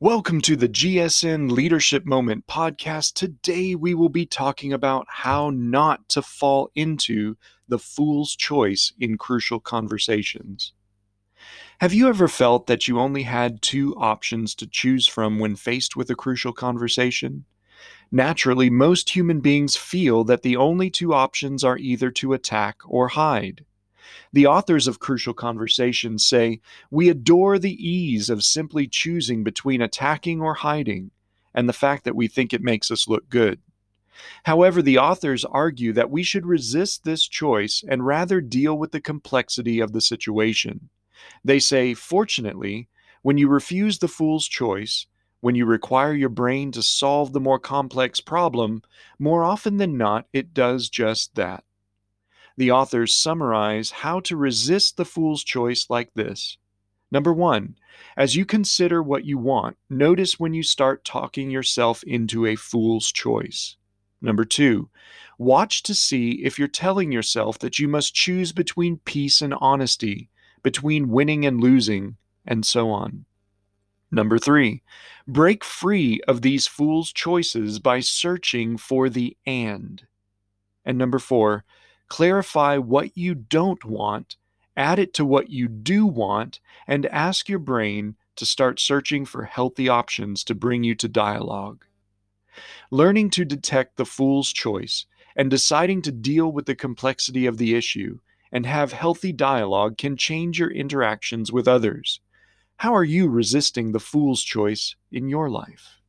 Welcome to the GSN Leadership Moment podcast. Today we will be talking about how not to fall into the fool's choice in crucial conversations. Have you ever felt that you only had two options to choose from when faced with a crucial conversation? Naturally, most human beings feel that the only two options are either to attack or hide. The authors of Crucial Conversations say, We adore the ease of simply choosing between attacking or hiding, and the fact that we think it makes us look good. However, the authors argue that we should resist this choice and rather deal with the complexity of the situation. They say, Fortunately, when you refuse the fool's choice, when you require your brain to solve the more complex problem, more often than not, it does just that the authors summarize how to resist the fool's choice like this. Number one, as you consider what you want, notice when you start talking yourself into a fool's choice. Number two, watch to see if you're telling yourself that you must choose between peace and honesty, between winning and losing, and so on. Number three, break free of these fool's choices by searching for the and. And number four, Clarify what you don't want, add it to what you do want, and ask your brain to start searching for healthy options to bring you to dialogue. Learning to detect the fool's choice and deciding to deal with the complexity of the issue and have healthy dialogue can change your interactions with others. How are you resisting the fool's choice in your life?